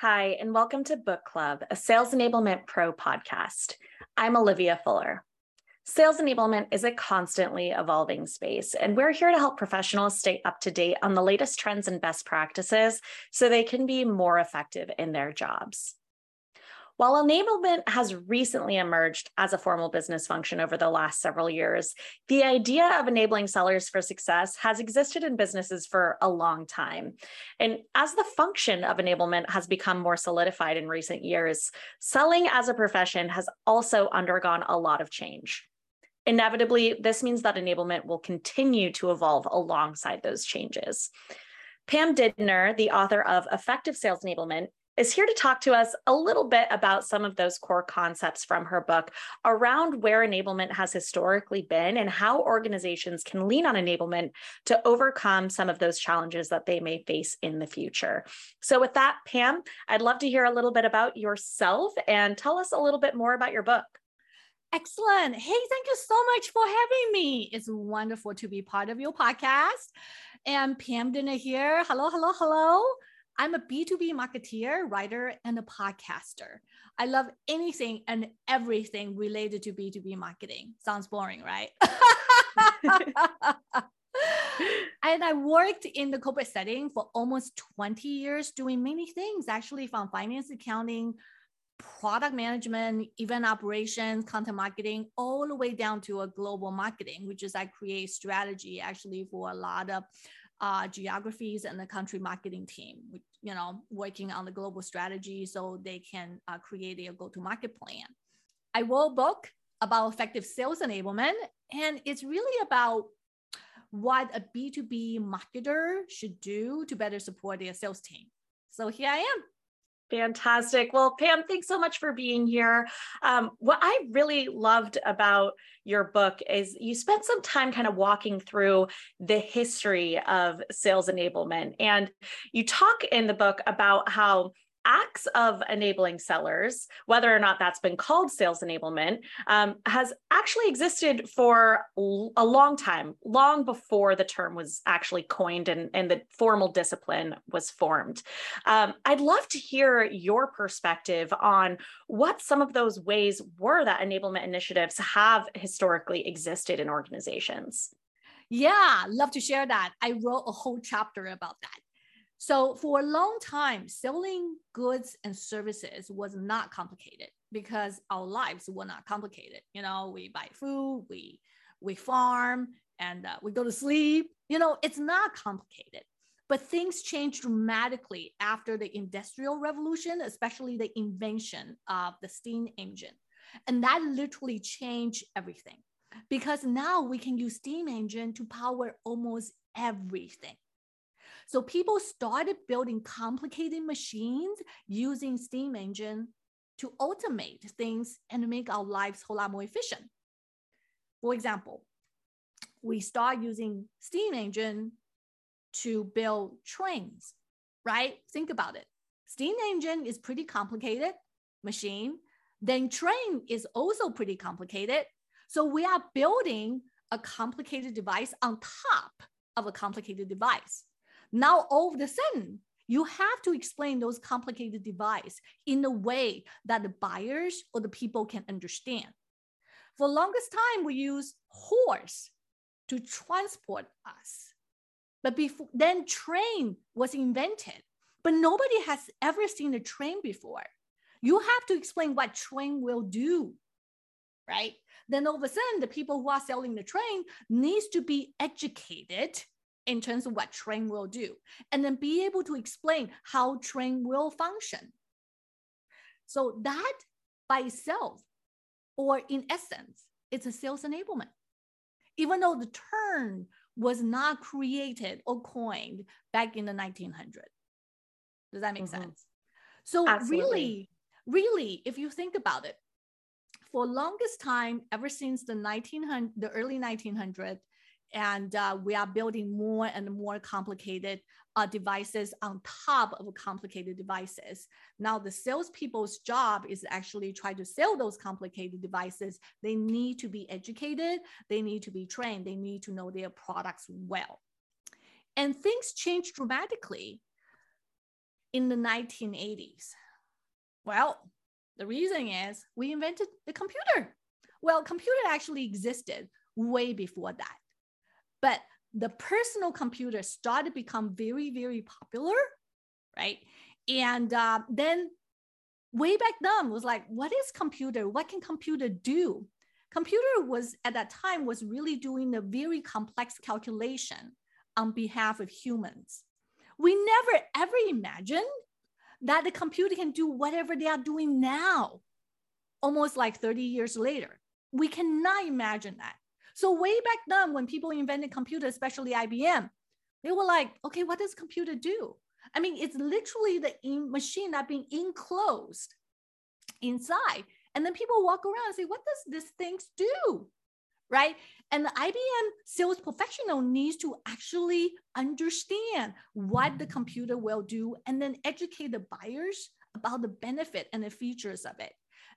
Hi, and welcome to Book Club, a Sales Enablement Pro podcast. I'm Olivia Fuller. Sales enablement is a constantly evolving space, and we're here to help professionals stay up to date on the latest trends and best practices so they can be more effective in their jobs. While enablement has recently emerged as a formal business function over the last several years, the idea of enabling sellers for success has existed in businesses for a long time. And as the function of enablement has become more solidified in recent years, selling as a profession has also undergone a lot of change. Inevitably, this means that enablement will continue to evolve alongside those changes. Pam Didner, the author of Effective Sales Enablement, is here to talk to us a little bit about some of those core concepts from her book around where enablement has historically been and how organizations can lean on enablement to overcome some of those challenges that they may face in the future. So, with that, Pam, I'd love to hear a little bit about yourself and tell us a little bit more about your book. Excellent. Hey, thank you so much for having me. It's wonderful to be part of your podcast. And Pam Didner here. Hello, hello, hello. I'm a B2B marketeer, writer, and a podcaster. I love anything and everything related to B2B marketing. Sounds boring, right? and I worked in the corporate setting for almost 20 years, doing many things actually from finance, accounting, product management, event operations, content marketing, all the way down to a global marketing, which is I create strategy actually for a lot of uh, geographies and the country marketing team, you know, working on the global strategy so they can uh, create a go-to-market plan. I wrote a book about effective sales enablement, and it's really about what a B2B marketer should do to better support their sales team. So here I am. Fantastic. Well, Pam, thanks so much for being here. Um, what I really loved about your book is you spent some time kind of walking through the history of sales enablement. And you talk in the book about how acts of enabling sellers, whether or not that's been called sales enablement, um, has actually existed for a long time, long before the term was actually coined and, and the formal discipline was formed. Um, I'd love to hear your perspective on what some of those ways were that enablement initiatives have historically existed in organizations. Yeah, love to share that. I wrote a whole chapter about that. So for a long time, selling goods and services was not complicated because our lives were not complicated. You know, we buy food, we we farm, and uh, we go to sleep. You know, it's not complicated. But things changed dramatically after the industrial revolution, especially the invention of the steam engine. And that literally changed everything because now we can use steam engine to power almost everything. So people started building complicated machines using steam engine to automate things and make our lives a whole lot more efficient. For example, we start using steam engine to build trains, right? Think about it. Steam engine is pretty complicated machine. Then train is also pretty complicated. So we are building a complicated device on top of a complicated device. Now, all of a sudden, you have to explain those complicated device in a way that the buyers or the people can understand. For longest time, we use horse to transport us. But before then, train was invented, but nobody has ever seen a train before. You have to explain what train will do, right? Then all of a sudden, the people who are selling the train needs to be educated in terms of what train will do, and then be able to explain how train will function. So that by itself, or in essence, it's a sales enablement. Even though the term was not created or coined back in the 1900s. Does that make mm-hmm. sense? So Absolutely. really, really, if you think about it, for longest time, ever since the 1900, the early 1900s, and uh, we are building more and more complicated uh, devices on top of complicated devices. Now, the salespeople's job is actually try to sell those complicated devices. They need to be educated, they need to be trained, they need to know their products well. And things change dramatically. in the 1980s? Well, the reason is we invented the computer. Well, computer actually existed way before that. But the personal computer started to become very, very popular, right? And uh, then way back then was like, what is computer? What can computer do? Computer was at that time was really doing a very complex calculation on behalf of humans. We never ever imagined that the computer can do whatever they are doing now, almost like 30 years later. We cannot imagine that. So way back then, when people invented computers, especially IBM, they were like, okay, what does computer do? I mean, it's literally the in machine that being enclosed inside. And then people walk around and say, what does this thing do? Right. And the IBM sales professional needs to actually understand what the computer will do and then educate the buyers about the benefit and the features of it.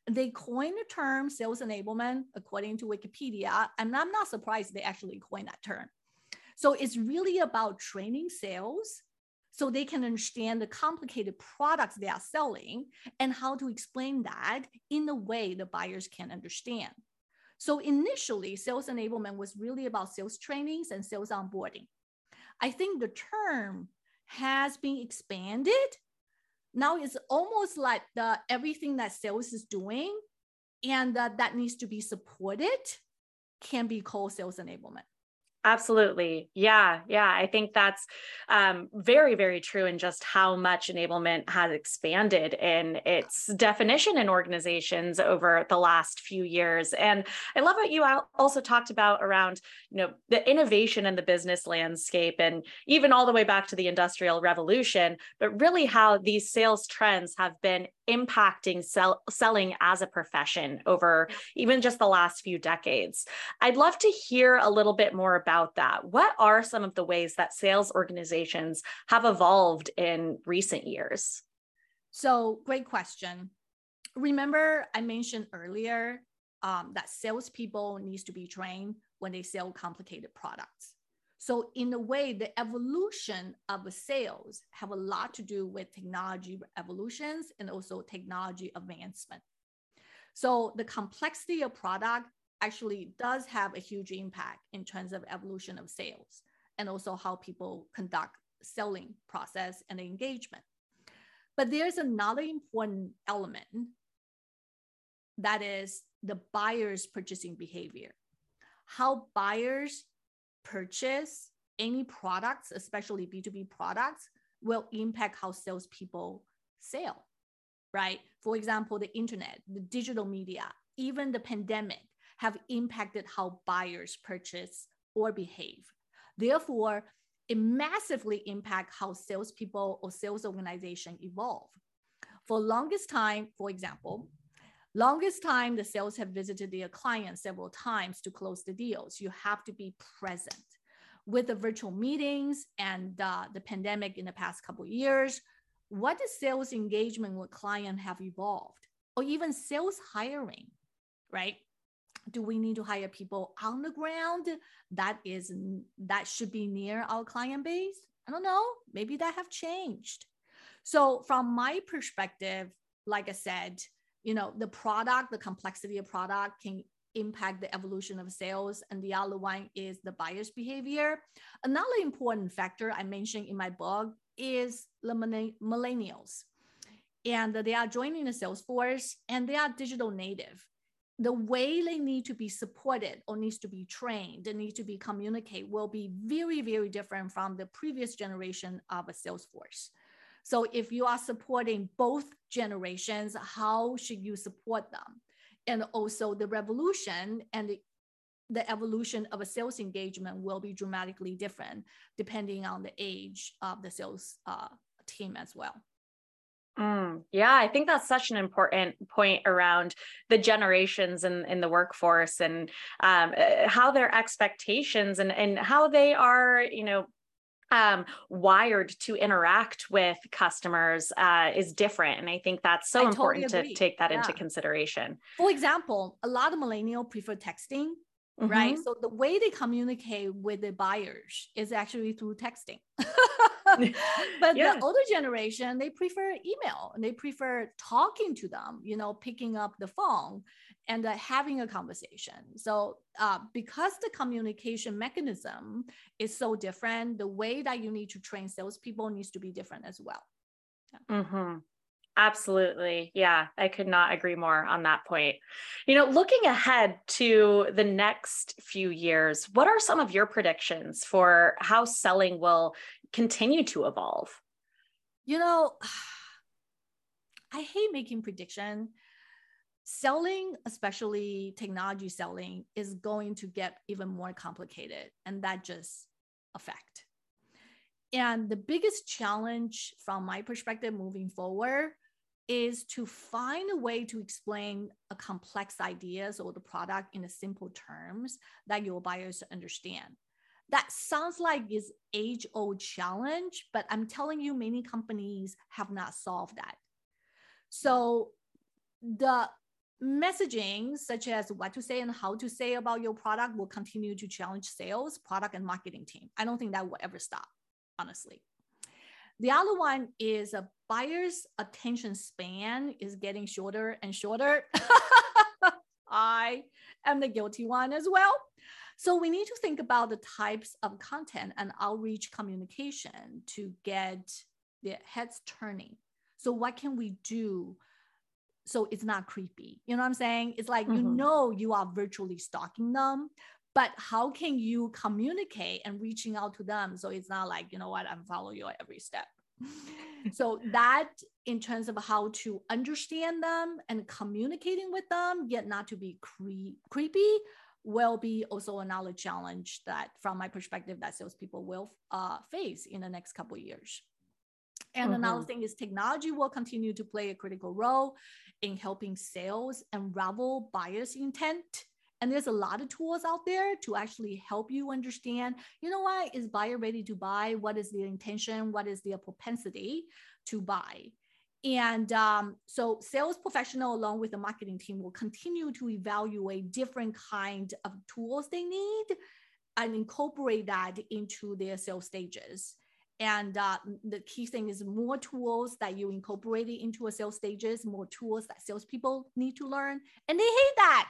They coined the term sales enablement according to Wikipedia. And I'm not surprised they actually coined that term. So it's really about training sales so they can understand the complicated products they are selling and how to explain that in a way the buyers can understand. So initially, sales enablement was really about sales trainings and sales onboarding. I think the term has been expanded. Now it's almost like the everything that sales is doing and that, that needs to be supported can be called sales enablement. Absolutely. Yeah. Yeah. I think that's um, very, very true in just how much enablement has expanded in its definition in organizations over the last few years. And I love what you also talked about around, you know, the innovation in the business landscape and even all the way back to the industrial revolution, but really how these sales trends have been impacting sell- selling as a profession over even just the last few decades. I'd love to hear a little bit more about that. What are some of the ways that sales organizations have evolved in recent years? So, great question. Remember, I mentioned earlier um, that salespeople needs to be trained when they sell complicated products. So in a way, the evolution of sales have a lot to do with technology evolutions and also technology advancement. So the complexity of product actually does have a huge impact in terms of evolution of sales and also how people conduct selling process and engagement. But there's another important element that is the buyer's purchasing behavior. How buyers purchase any products, especially B2B products, will impact how salespeople sell, right? For example, the internet, the digital media, even the pandemic have impacted how buyers purchase or behave. Therefore, it massively impact how salespeople or sales organization evolve. For longest time, for example, Longest time, the sales have visited their client several times to close the deals. You have to be present. With the virtual meetings and uh, the pandemic in the past couple years, what does sales engagement with client have evolved? Or even sales hiring, right? do we need to hire people on the ground that is that should be near our client base i don't know maybe that have changed so from my perspective like i said you know the product the complexity of product can impact the evolution of sales and the other one is the buyer's behavior. Another important factor i mentioned in my book is the millennials. And they are joining the sales force and they are digital native. The way they need to be supported or needs to be trained and need to be communicate will be very very different from the previous generation of a sales force so if you are supporting both generations, how should you support them? And also the revolution and the, the evolution of a sales engagement will be dramatically different depending on the age of the sales uh, team as well. Mm, yeah, I think that's such an important point around the generations in, in the workforce and um, uh, how their expectations and, and how they are, you know, um, wired to interact with customers uh, is different. And I think that's so I important totally to take that yeah. into consideration. For example, a lot of millennials prefer texting, mm-hmm. right? So the way they communicate with the buyers is actually through texting. but yeah. the older generation, they prefer email and they prefer talking to them, you know, picking up the phone and uh, having a conversation. So, uh, because the communication mechanism is so different, the way that you need to train salespeople needs to be different as well. Yeah. Mm-hmm. Absolutely. Yeah, I could not agree more on that point. You know, looking ahead to the next few years, what are some of your predictions for how selling will continue to evolve? You know, I hate making prediction. Selling, especially technology selling, is going to get even more complicated, and that just affect. And the biggest challenge from my perspective moving forward is to find a way to explain a complex ideas or the product in a simple terms that your buyers understand. That sounds like is age old challenge, but I'm telling you, many companies have not solved that. So the messaging such as what to say and how to say about your product will continue to challenge sales, product, and marketing team. I don't think that will ever stop, honestly. The other one is a buyer's attention span is getting shorter and shorter. I am the guilty one as well. So we need to think about the types of content and outreach communication to get their heads turning. So what can we do so it's not creepy? You know what I'm saying? It's like mm-hmm. you know you are virtually stalking them, but how can you communicate and reaching out to them so it's not like you know what i'm following you every step so that in terms of how to understand them and communicating with them yet not to be cre- creepy will be also another challenge that from my perspective that salespeople will uh, face in the next couple of years and mm-hmm. another thing is technology will continue to play a critical role in helping sales unravel buyers intent and there's a lot of tools out there to actually help you understand, you know what, is buyer ready to buy? What is their intention? What is their propensity to buy? And um, so sales professional along with the marketing team will continue to evaluate different kind of tools they need and incorporate that into their sales stages. And uh, the key thing is more tools that you incorporate into a sales stages, more tools that salespeople need to learn. And they hate that.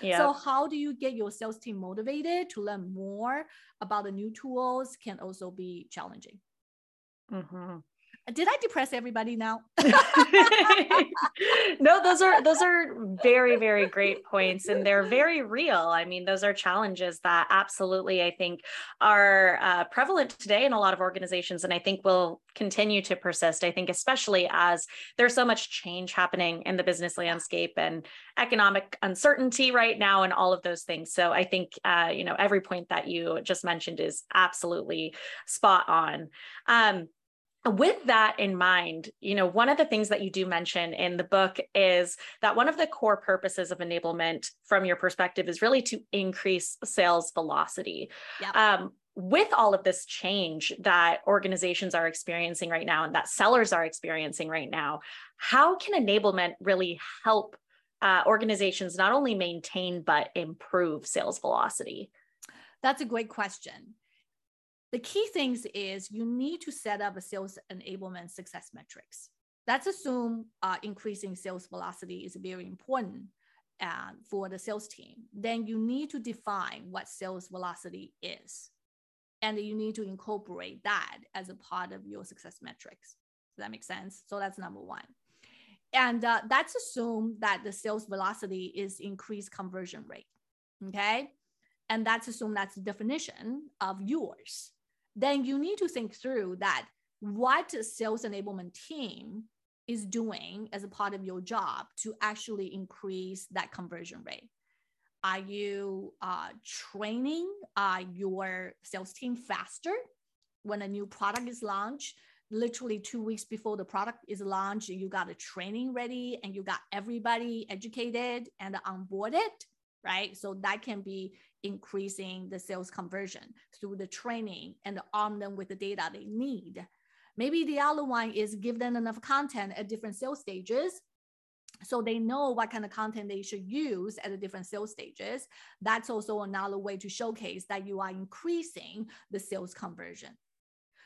Yeah. So how do you get your sales team motivated to learn more about the new tools can also be challenging. Mm-hmm did I depress everybody now? no, those are those are very very great points and they're very real. I mean, those are challenges that absolutely I think are uh, prevalent today in a lot of organizations and I think will continue to persist. I think especially as there's so much change happening in the business landscape and economic uncertainty right now and all of those things. So I think uh, you know every point that you just mentioned is absolutely spot on. Um, with that in mind, you know, one of the things that you do mention in the book is that one of the core purposes of enablement from your perspective is really to increase sales velocity. Yep. Um, with all of this change that organizations are experiencing right now and that sellers are experiencing right now, how can enablement really help uh, organizations not only maintain but improve sales velocity? That's a great question the key things is you need to set up a sales enablement success metrics. Let's assume uh, increasing sales velocity is very important uh, for the sales team. Then you need to define what sales velocity is. And you need to incorporate that as a part of your success metrics. Does that make sense? So that's number one. And uh, that's assume that the sales velocity is increased conversion rate. Okay. And that's assume that's the definition of yours then you need to think through that what sales enablement team is doing as a part of your job to actually increase that conversion rate. Are you uh, training uh, your sales team faster when a new product is launched? Literally two weeks before the product is launched, you got a training ready and you got everybody educated and onboarded, right? So that can be increasing the sales conversion through the training and arm them with the data they need. Maybe the other one is give them enough content at different sales stages so they know what kind of content they should use at the different sales stages. That's also another way to showcase that you are increasing the sales conversion.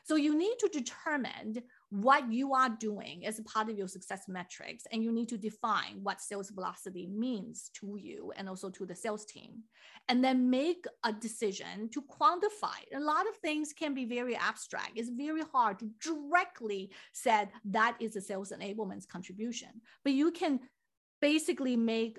So you need to determine what you are doing a part of your success metrics, and you need to define what sales velocity means to you and also to the sales team, and then make a decision to quantify. A lot of things can be very abstract. It's very hard to directly say that is a sales enablement's contribution, but you can basically make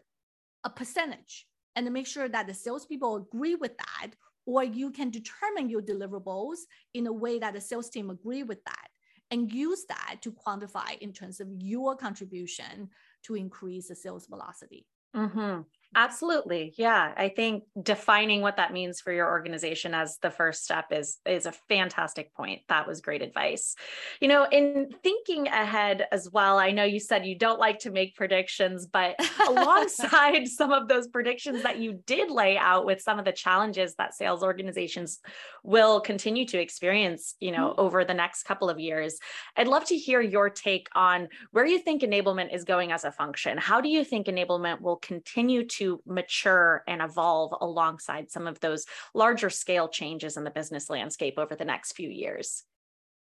a percentage and make sure that the salespeople agree with that or you can determine your deliverables in a way that the sales team agree with that and use that to quantify in terms of your contribution to increase the sales velocity. Mm-hmm. Absolutely. Yeah. I think defining what that means for your organization as the first step is is a fantastic point. That was great advice. You know, in thinking ahead as well, I know you said you don't like to make predictions, but alongside some of those predictions that you did lay out with some of the challenges that sales organizations will continue to experience, you know, mm-hmm. over the next couple of years, I'd love to hear your take on where you think enablement is going as a function. How do you think enablement will continue to to mature and evolve alongside some of those larger scale changes in the business landscape over the next few years?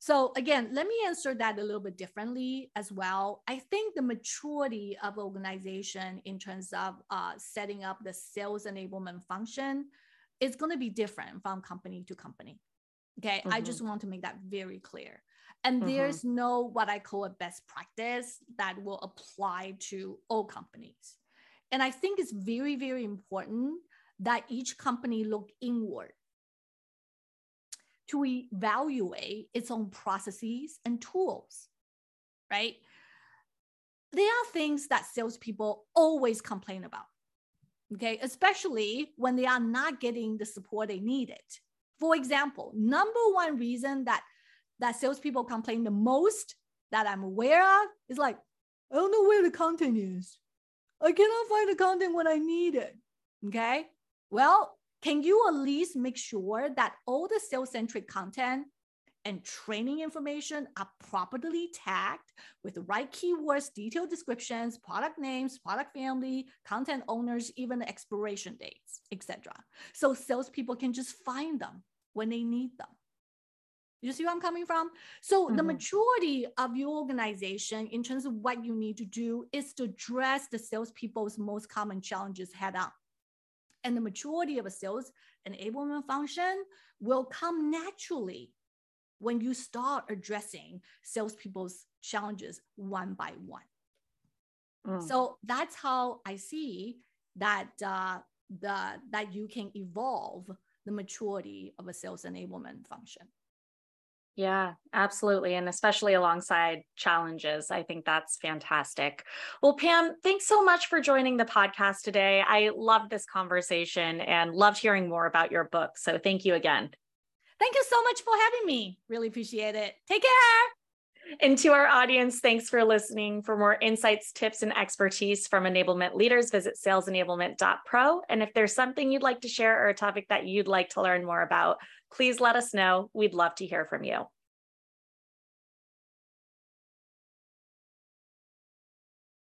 So again, let me answer that a little bit differently as well. I think the maturity of organization in terms of uh, setting up the sales enablement function is going to be different from company to company. Okay, mm-hmm. I just want to make that very clear. And mm-hmm. there's no what I call a best practice that will apply to all companies. And I think it's very, very important that each company look inward to evaluate its own processes and tools, right? There are things that salespeople always complain about, okay, especially when they are not getting the support they needed. For example, number one reason that that salespeople complain the most that I'm aware of is like, I don't know where the content is. I cannot find the content when I need it. Okay. Well, can you at least make sure that all the sales centric content and training information are properly tagged with the right keywords, detailed descriptions, product names, product family, content owners, even expiration dates, etc. So salespeople can just find them when they need them. You see where I'm coming from? So mm-hmm. the majority of your organization, in terms of what you need to do, is to address the salespeople's most common challenges head on. And the majority of a sales enablement function will come naturally when you start addressing salespeople's challenges one by one. Mm. So that's how I see that uh, the that you can evolve the maturity of a sales enablement function. Yeah, absolutely. And especially alongside challenges. I think that's fantastic. Well, Pam, thanks so much for joining the podcast today. I loved this conversation and loved hearing more about your book. So thank you again. Thank you so much for having me. Really appreciate it. Take care. And to our audience, thanks for listening. For more insights, tips, and expertise from enablement leaders, visit salesenablement.pro. And if there's something you'd like to share or a topic that you'd like to learn more about, please let us know. We'd love to hear from you.